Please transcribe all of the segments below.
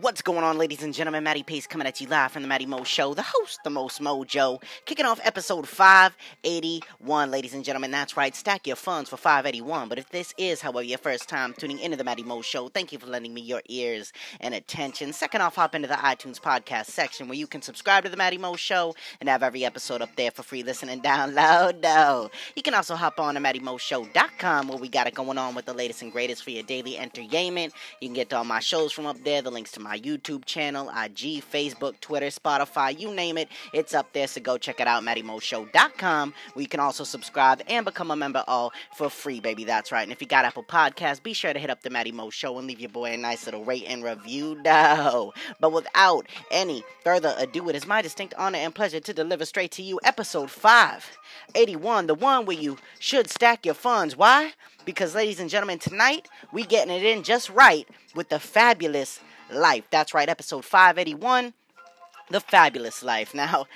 What's going on, ladies and gentlemen? Matty Pace coming at you live from the Matty Mo Show, the host, the most mojo, kicking off episode 581, ladies and gentlemen. That's right, stack your funds for 581. But if this is, however, your first time tuning into the Matty Mo Show, thank you for lending me your ears and attention. Second off, hop into the iTunes podcast section where you can subscribe to the Matty Mo Show and have every episode up there for free listening download. No. You can also hop on to MattyMoShow.com where we got it going on with the latest and greatest for your daily entertainment. You can get all my shows from up there, the links to my YouTube channel, IG, Facebook, Twitter, Spotify, you name it. It's up there, so go check it out, MattyMoShow.com, you can also subscribe and become a member all for free, baby. That's right. And if you got Apple Podcasts, be sure to hit up the Matty Mo Show and leave your boy a nice little rate and review. No. But without any further ado, it is my distinct honor and pleasure to deliver straight to you episode 581, the one where you should stack your funds. Why? Because, ladies and gentlemen, tonight we getting it in just right with the fabulous life. That's right, episode 581, The Fabulous Life. Now,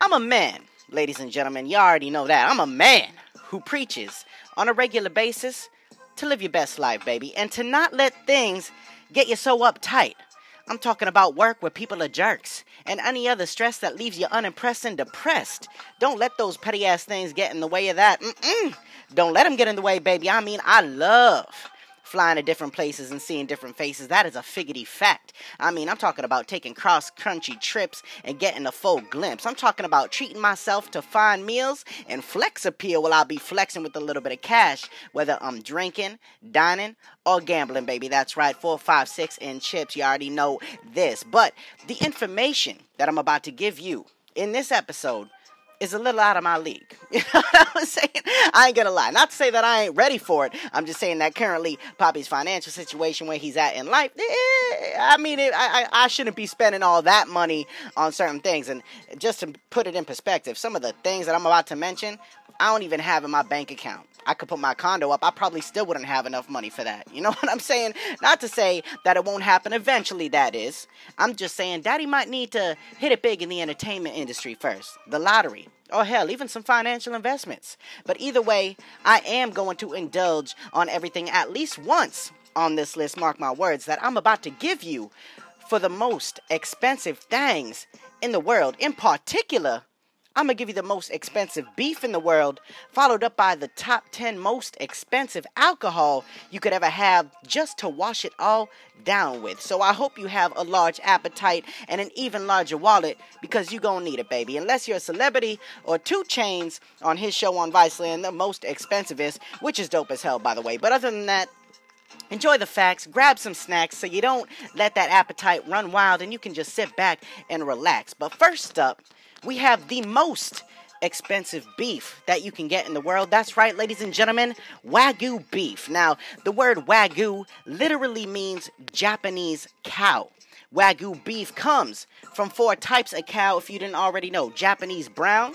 I'm a man, ladies and gentlemen. You already know that. I'm a man who preaches on a regular basis to live your best life, baby, and to not let things get you so uptight. I'm talking about work where people are jerks and any other stress that leaves you unimpressed and depressed. Don't let those petty ass things get in the way of that. Mm-mm. Don't let them get in the way, baby. I mean, I love flying to different places and seeing different faces. That is a figgity fact. I mean, I'm talking about taking cross country trips and getting a full glimpse. I'm talking about treating myself to fine meals and flex appeal while I'll be flexing with a little bit of cash, whether I'm drinking, dining, or gambling, baby. That's right, four, five, six, and chips. You already know this. But the information that I'm about to give you in this episode is a little out of my league. You know what I'm saying? I ain't gonna lie. Not to say that I ain't ready for it. I'm just saying that currently Poppy's financial situation where he's at in life, eh, I mean, it, I, I shouldn't be spending all that money on certain things. And just to put it in perspective, some of the things that I'm about to mention, I don't even have in my bank account. I could put my condo up. I probably still wouldn't have enough money for that. You know what I'm saying? Not to say that it won't happen eventually, that is. I'm just saying daddy might need to hit it big in the entertainment industry first. The lottery. Or hell, even some financial investments. But either way, I am going to indulge on everything at least once on this list, mark my words, that I'm about to give you for the most expensive things in the world. In particular, I'm gonna give you the most expensive beef in the world, followed up by the top 10 most expensive alcohol you could ever have just to wash it all down with. So I hope you have a large appetite and an even larger wallet because you're gonna need it, baby. Unless you're a celebrity or 2 Chainz on his show on Viceland, the most expensivest, which is dope as hell, by the way. But other than that, Enjoy the facts, grab some snacks so you don't let that appetite run wild and you can just sit back and relax. But first up, we have the most expensive beef that you can get in the world. That's right, ladies and gentlemen, Wagyu beef. Now, the word Wagyu literally means Japanese cow. Wagyu beef comes from four types of cow, if you didn't already know Japanese brown,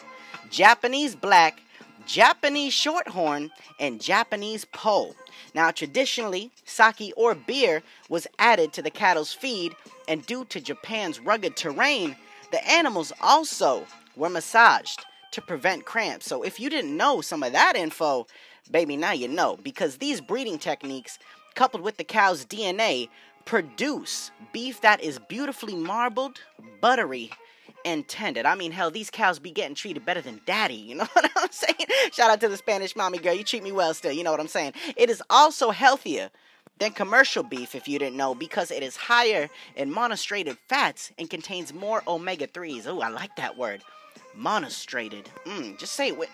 Japanese black, Japanese shorthorn, and Japanese pole. Now, traditionally, sake or beer was added to the cattle's feed, and due to Japan's rugged terrain, the animals also were massaged to prevent cramps. So if you didn't know some of that info, baby, now you know. Because these breeding techniques, coupled with the cow's DNA, produce beef that is beautifully marbled, buttery, and tended. I mean, hell, these cows be getting treated better than daddy. You know what I'm saying? Shout out to the Spanish mommy girl. You treat me well still. You know what I'm saying? It is also healthier than commercial beef, if you didn't know, because it is higher in monostrated fats and contains more omega 3s. Oh, I like that word. Monostrated. Mm, just say it with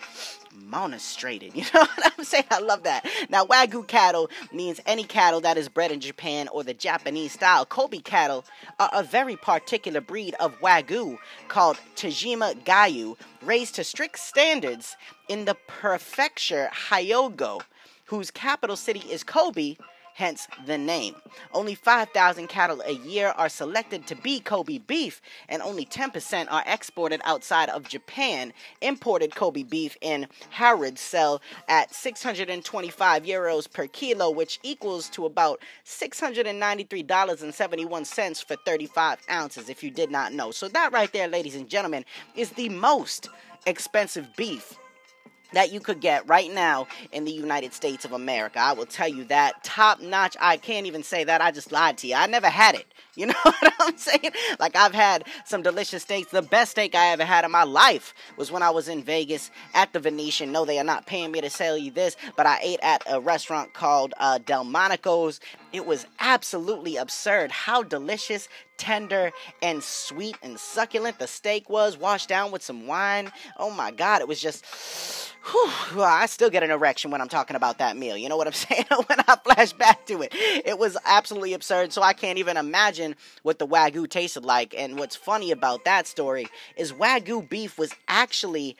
monostrated. You know what I'm saying? I love that. Now, Wagyu cattle means any cattle that is bred in Japan or the Japanese style. Kobe cattle are a very particular breed of Wagyu called Tajima Gayu, raised to strict standards in the prefecture Hyogo, whose capital city is Kobe hence the name. Only 5,000 cattle a year are selected to be Kobe beef, and only 10% are exported outside of Japan. Imported Kobe beef in Harrods sell at 625 euros per kilo, which equals to about $693.71 for 35 ounces, if you did not know. So, that right there, ladies and gentlemen, is the most expensive beef that you could get right now in the United States of America. I will tell you that top notch. I can't even say that. I just lied to you. I never had it. You know what I'm saying? Like I've had some delicious steaks. The best steak I ever had in my life was when I was in Vegas at the Venetian. No, they are not paying me to sell you this, but I ate at a restaurant called uh, Delmonico's. It was absolutely absurd how delicious, tender, and sweet and succulent the steak was, washed down with some wine. Oh my God, it was just. Whew, I still get an erection when I'm talking about that meal. You know what I'm saying? when I flash back to it, it was absolutely absurd. So I can't even imagine what the Wagyu tasted like. And what's funny about that story is Wagyu beef was actually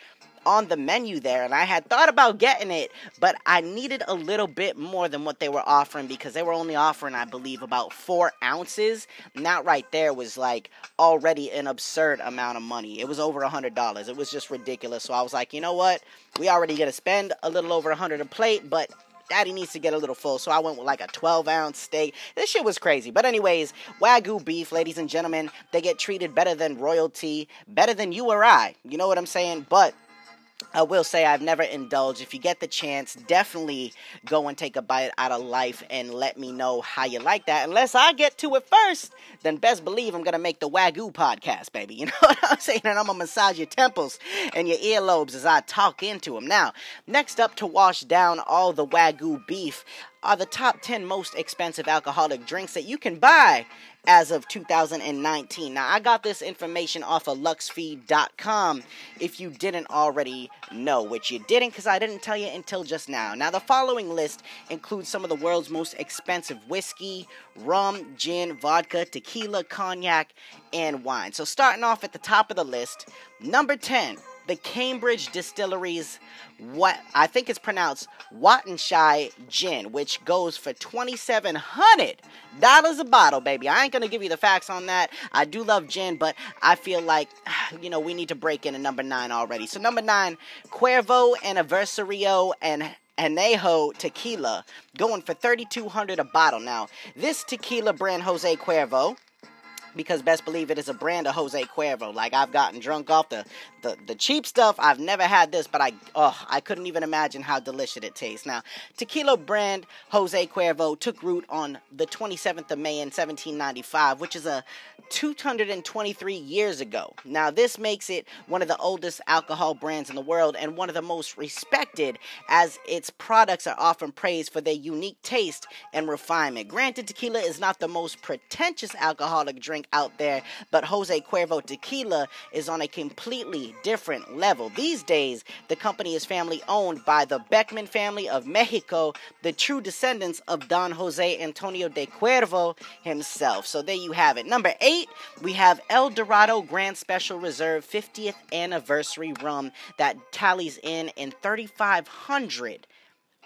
on the menu there and I had thought about getting it, but I needed a little bit more than what they were offering because they were only offering, I believe, about four ounces. And that right there was like already an absurd amount of money. It was over a hundred dollars. It was just ridiculous. So I was like, you know what? We already gonna spend a little over a hundred a plate, but Daddy needs to get a little full, so I went with like a 12 ounce steak. This shit was crazy. But, anyways, Wagyu beef, ladies and gentlemen, they get treated better than royalty, better than you or I. You know what I'm saying? But I will say I've never indulged. If you get the chance, definitely go and take a bite out of life and let me know how you like that. Unless I get to it first, then best believe I'm gonna make the Wagyu podcast, baby. You know what I'm saying? And I'm gonna massage your temples and your earlobes as I talk into them. Now, next up to wash down all the Wagyu beef are the top 10 most expensive alcoholic drinks that you can buy as of 2019. Now, I got this information off of luxfeed.com if you didn't already know, which you didn't because I didn't tell you until just now. Now, the following list includes some of the world's most expensive whiskey, rum, gin, vodka, tequila, cognac, and wine. So, starting off at the top of the list, number 10 the Cambridge Distilleries, what I think it's pronounced Watenshi Gin, which goes for twenty seven hundred dollars a bottle, baby. I ain't gonna give you the facts on that. I do love gin, but I feel like you know we need to break into number nine already. So number nine, Cuervo Anniversario and Anejo tequila going for 3200 a bottle. Now, this tequila brand Jose Cuervo because best believe it is a brand of Jose Cuervo. Like I've gotten drunk off the, the, the cheap stuff. I've never had this, but I oh I couldn't even imagine how delicious it tastes. Now, tequila brand Jose Cuervo took root on the 27th of May in 1795, which is a 223 years ago. Now, this makes it one of the oldest alcohol brands in the world and one of the most respected as its products are often praised for their unique taste and refinement. Granted, tequila is not the most pretentious alcoholic drink out there, but Jose Cuervo Tequila is on a completely different level. These days, the company is family owned by the Beckmann family of Mexico, the true descendants of Don Jose Antonio de Cuervo himself. So there you have it. Number eight, we have El Dorado Grand Special Reserve 50th Anniversary Rum that tallies in in 3,500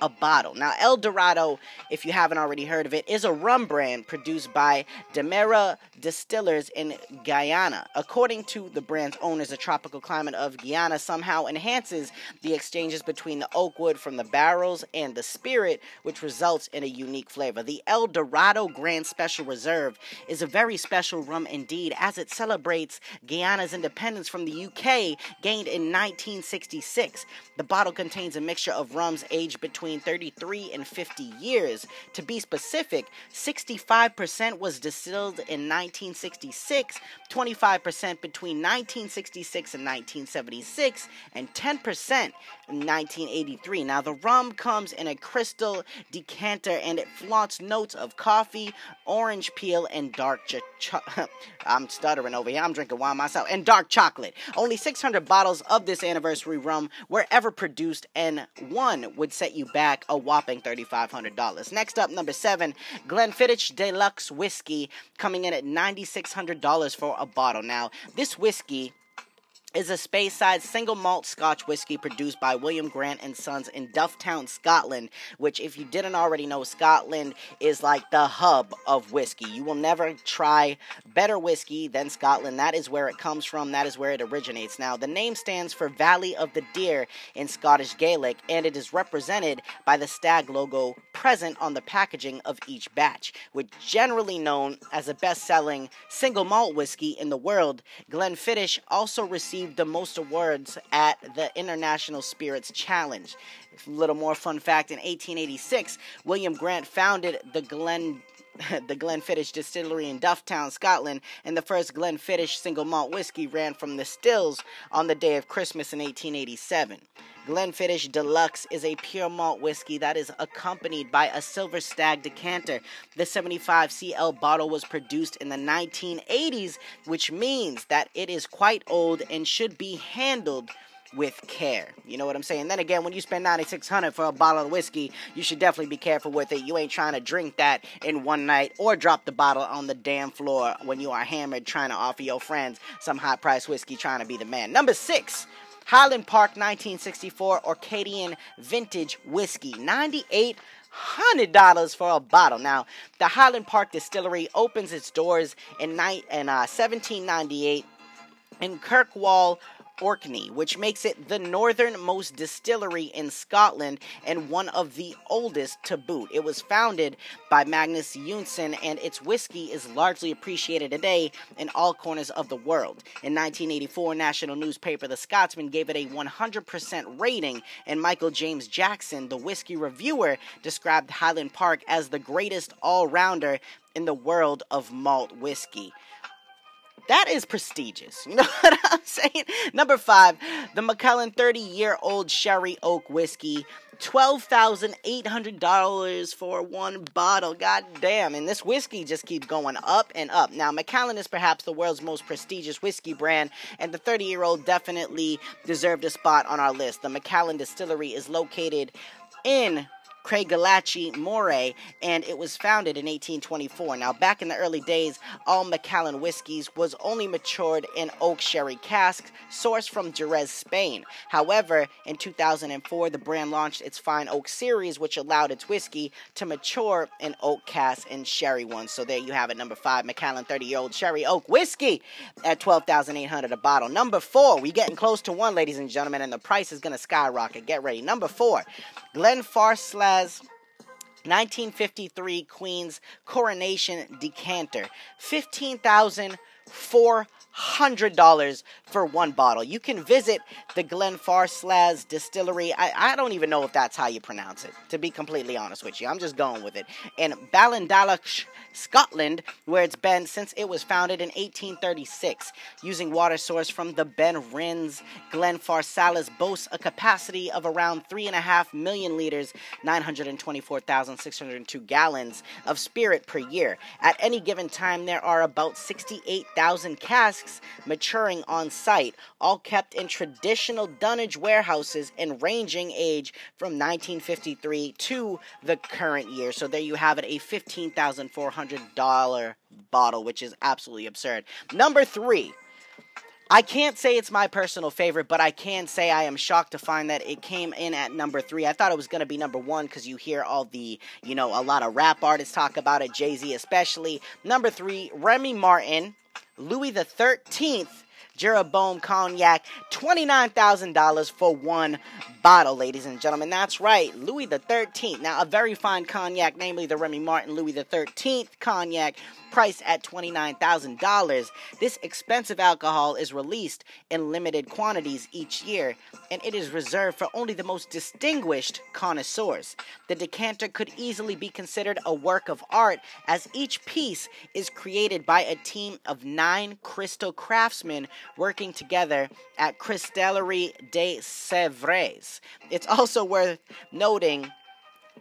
a bottle. Now, El Dorado, if you haven't already heard of it, is a rum brand produced by Demerara Distillers in Guyana. According to the brand's owners, the tropical climate of Guyana somehow enhances the exchanges between the oak wood from the barrels and the spirit, which results in a unique flavor. The El Dorado Grand Special Reserve is a very special rum indeed, as it celebrates Guyana's independence from the UK, gained in 1966. The bottle contains a mixture of rums aged between between 33 and 50 years. To be specific, 65% was distilled in 1966, 25% between 1966 and 1976, and 10% in 1983. Now, the rum comes in a crystal decanter and it flaunts notes of coffee, orange peel, and dark chocolate. I'm stuttering over here. I'm drinking wine myself. And dark chocolate. Only 600 bottles of this anniversary rum were ever produced, and one would set you back back a whopping $3,500. Next up, number seven, Glenfiddich Deluxe Whiskey, coming in at $9,600 for a bottle. Now, this whiskey is a Speyside single malt Scotch whiskey produced by William Grant and Sons in Dufftown, Scotland. Which, if you didn't already know, Scotland is like the hub of whiskey. You will never try better whiskey than Scotland. That is where it comes from. That is where it originates. Now, the name stands for Valley of the Deer in Scottish Gaelic, and it is represented by the stag logo present on the packaging of each batch. Which generally known as the best-selling single malt whiskey in the world, Glenfiddich also received received the most awards at the International Spirits Challenge. A little more fun fact in 1886, William Grant founded the Glen the Glenfiddich Distillery in Dufftown, Scotland, and the first Glenfiddich single malt whiskey ran from the stills on the day of Christmas in 1887. Glenfiddich Deluxe is a pure malt whiskey that is accompanied by a Silver Stag decanter. The 75cl bottle was produced in the 1980s, which means that it is quite old and should be handled with care. You know what I'm saying? Then again, when you spend 9600 for a bottle of whiskey, you should definitely be careful with it. You ain't trying to drink that in one night or drop the bottle on the damn floor when you are hammered trying to offer your friends some high price whiskey trying to be the man. Number 6, Highland Park 1964 Orcadian Vintage Whiskey. 98 hundred dollars for a bottle. Now, the Highland Park Distillery opens its doors in, ni- in uh, 1798 in Kirkwall, Orkney, which makes it the northernmost distillery in Scotland and one of the oldest to boot. It was founded by Magnus Johnsson, and its whiskey is largely appreciated today in all corners of the world. In 1984, national newspaper The Scotsman gave it a 100% rating, and Michael James Jackson, the whiskey reviewer, described Highland Park as the greatest all rounder in the world of malt whiskey. That is prestigious. You know what I'm saying? Number five, the Macallan 30 year old sherry oak whiskey. $12,800 for one bottle. God damn. And this whiskey just keeps going up and up. Now, Macallan is perhaps the world's most prestigious whiskey brand, and the 30 year old definitely deserved a spot on our list. The Macallan Distillery is located in Craigellachie Moray, and it was founded in 1824. Now, back in the early days, all Macallan whiskies was only matured in oak sherry casks sourced from Jerez, Spain. However, in 2004, the brand launched its Fine Oak series, which allowed its whiskey to mature in oak casks and sherry ones. So there you have it, number five, Macallan 30-year-old sherry oak whiskey at 12,800 a bottle. Number four, we getting close to one, ladies and gentlemen, and the price is gonna skyrocket. Get ready. Number four, Glenfarclas 1953 Queen's Coronation Decanter. $15,400 for one bottle. You can visit the Glenfarclas Distillery. I, I don't even know if that's how you pronounce it, to be completely honest with you. I'm just going with it. In Ballindalloch, Scotland, where it's been since it was founded in 1836. Using water source from the Ben Rinnes, Glenfarclas boasts a capacity of around 3.5 million liters, 924,602 gallons of spirit per year. At any given time, there are about 68,000 casks maturing on site, all kept in traditional dunnage warehouses and ranging age from 1953 to the current year. So there you have it, a 15,400 dollar bottle, which is absolutely absurd. Number three. I can't say it's my personal favorite, but I can say I am shocked to find that it came in at number three. I thought it was going to be number one because you hear all the, you know, a lot of rap artists talk about it, Jay Z especially. Number three, Remy Martin, Louis the 13th Jeroboam Cognac, $29,000 for one bottle, ladies and gentlemen. That's right, Louis 13th. Now, a very fine cognac, namely the Remy Martin Louis 13th cognac, priced at $29,000. This expensive alcohol is released in limited quantities each year, and it is reserved for only the most distinguished connoisseurs. The decanter could easily be considered a work of art, as each piece is created by a team of nine crystal craftsmen working together at Cristallerie des Sèvres. It's also worth noting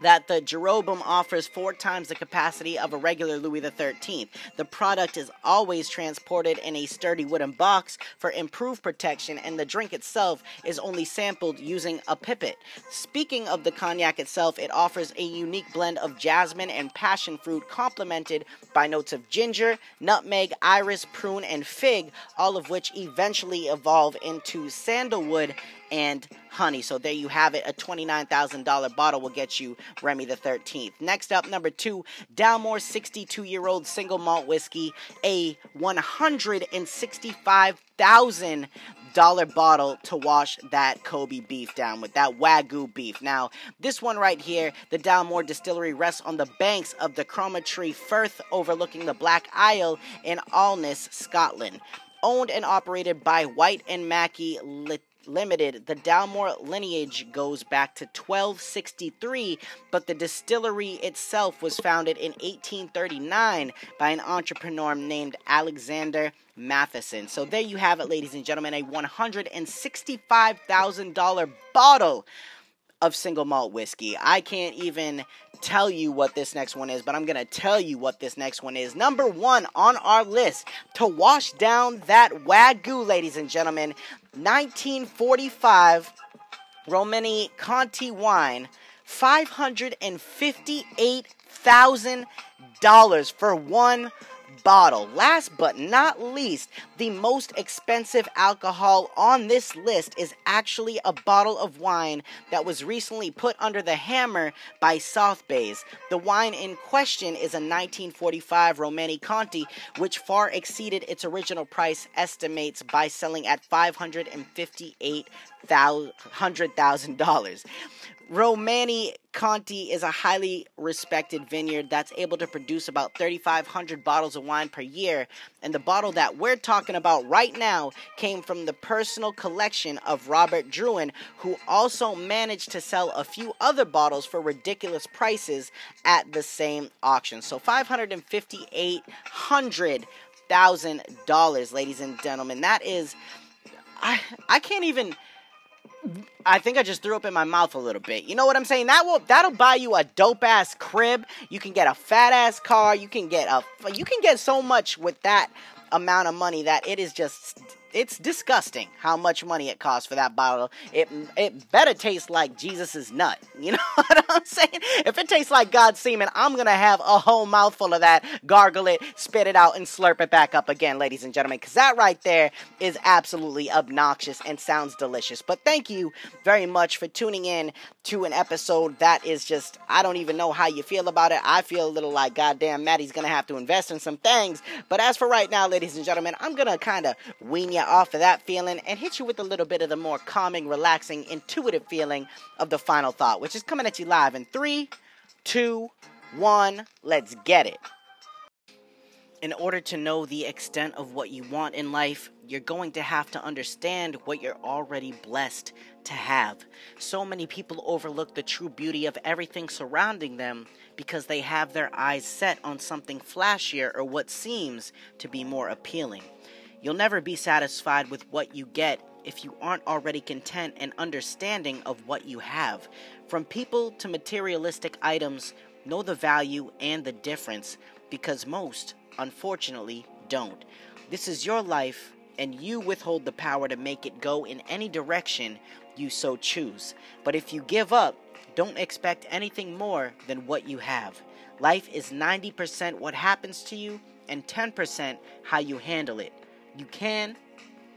that the Jeroboam offers four times the capacity of a regular Louis XIII. The product is always transported in a sturdy wooden box for improved protection, and the drink itself is only sampled using a pipette. Speaking of the cognac itself, it offers a unique blend of jasmine and passion fruit, complemented by notes of ginger, nutmeg, iris, prune, and fig, all of which eventually evolve into sandalwood and honey. So there you have it. A $29,000 bottle will get you Remy the 13th. Next up, number two, Dalmore 62 year old single malt whiskey, a 165,000 dollar bottle to wash that Kobe beef down with, that Wagyu beef. Now, this one right here, the Dalmore Distillery rests on the banks of the Cromarty Firth overlooking the Black Isle in Alness, Scotland. Owned and operated by Whyte and Mackay Lit- Limited, the Dalmore lineage goes back to 1263, but the distillery itself was founded in 1839 by an entrepreneur named Alexander Matheson. So there you have it, ladies and gentlemen, a $165,000 bottle of single malt whiskey. I can't even tell you what this next one is, but I'm going to tell you what this next one is. Number one on our list to wash down that Wagyu, ladies and gentlemen, 1945 Romanée Conti wine, $558,000 for one bottle. Last but not least, the most expensive alcohol on this list is actually a bottle of wine that was recently put under the hammer by Sotheby's. The wine in question is a 1945 Romanée Conti, which far exceeded its original price estimates by selling at $558,000. Romanée Conti is a highly respected vineyard that's able to produce about 3,500 bottles of wine per year. And the bottle that we're talking about right now came from the personal collection of Robert Drouhin, who also managed to sell a few other bottles for ridiculous prices at the same auction. So $558,000, ladies and gentlemen. That is. I, I can't even I think I just threw up in my mouth a little bit. You know what I'm saying? That will that'll buy you a dope ass crib. You can get a fat ass car. You can get a you can get so much with that amount of money that it is just it's disgusting how much money it costs for that bottle. It it better taste like Jesus's nut. You know what I'm saying? If it tastes like God's semen, I'm gonna have a whole mouthful of that, gargle it, spit it out, and slurp it back up again, ladies and gentlemen. Because that right there is absolutely obnoxious and sounds delicious. But thank you very much for tuning in to an episode that is just I don't even know how you feel about it. I feel a little like goddamn Matty's gonna have to invest in some things. But as for right now, ladies and gentlemen, I'm gonna kind of wean you off of that feeling and hit you with a little bit of the more calming, relaxing, intuitive feeling of the final thought, which is coming at you live in three, two, one. Let's get it. In order to know the extent of what you want in life, you're going to have to understand what you're already blessed to have. So many people overlook the true beauty of everything surrounding them because they have their eyes set on something flashier or what seems to be more appealing. You'll never be satisfied with what you get if you aren't already content and understanding of what you have. From people to materialistic items, know the value and the difference because most, unfortunately, don't. This is your life, and you withhold the power to make it go in any direction you so choose. But if you give up, don't expect anything more than what you have. Life is 90% what happens to you and 10% how you handle it. You can,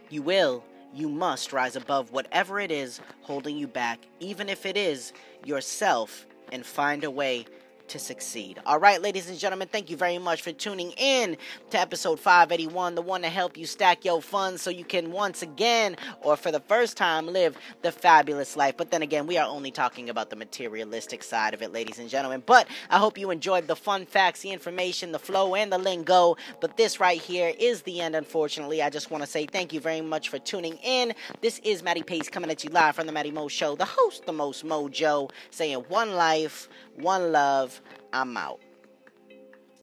you will, you must rise above whatever it is holding you back, even if it is yourself, and find a way to succeed. All right, ladies and gentlemen, thank you very much for tuning in to episode 581, the one to help you stack your funds so you can once again, or for the first time, live the fabulous life. But then again, we are only talking about the materialistic side of it, ladies and gentlemen. But I hope you enjoyed the fun facts, the information, the flow, and the lingo. But this right here is the end, unfortunately. I just want to say thank you very much for tuning in. This is Matty Pace coming at you live from the Matty Mo Show, the host, the most mojo, saying one life, one love. I'm out.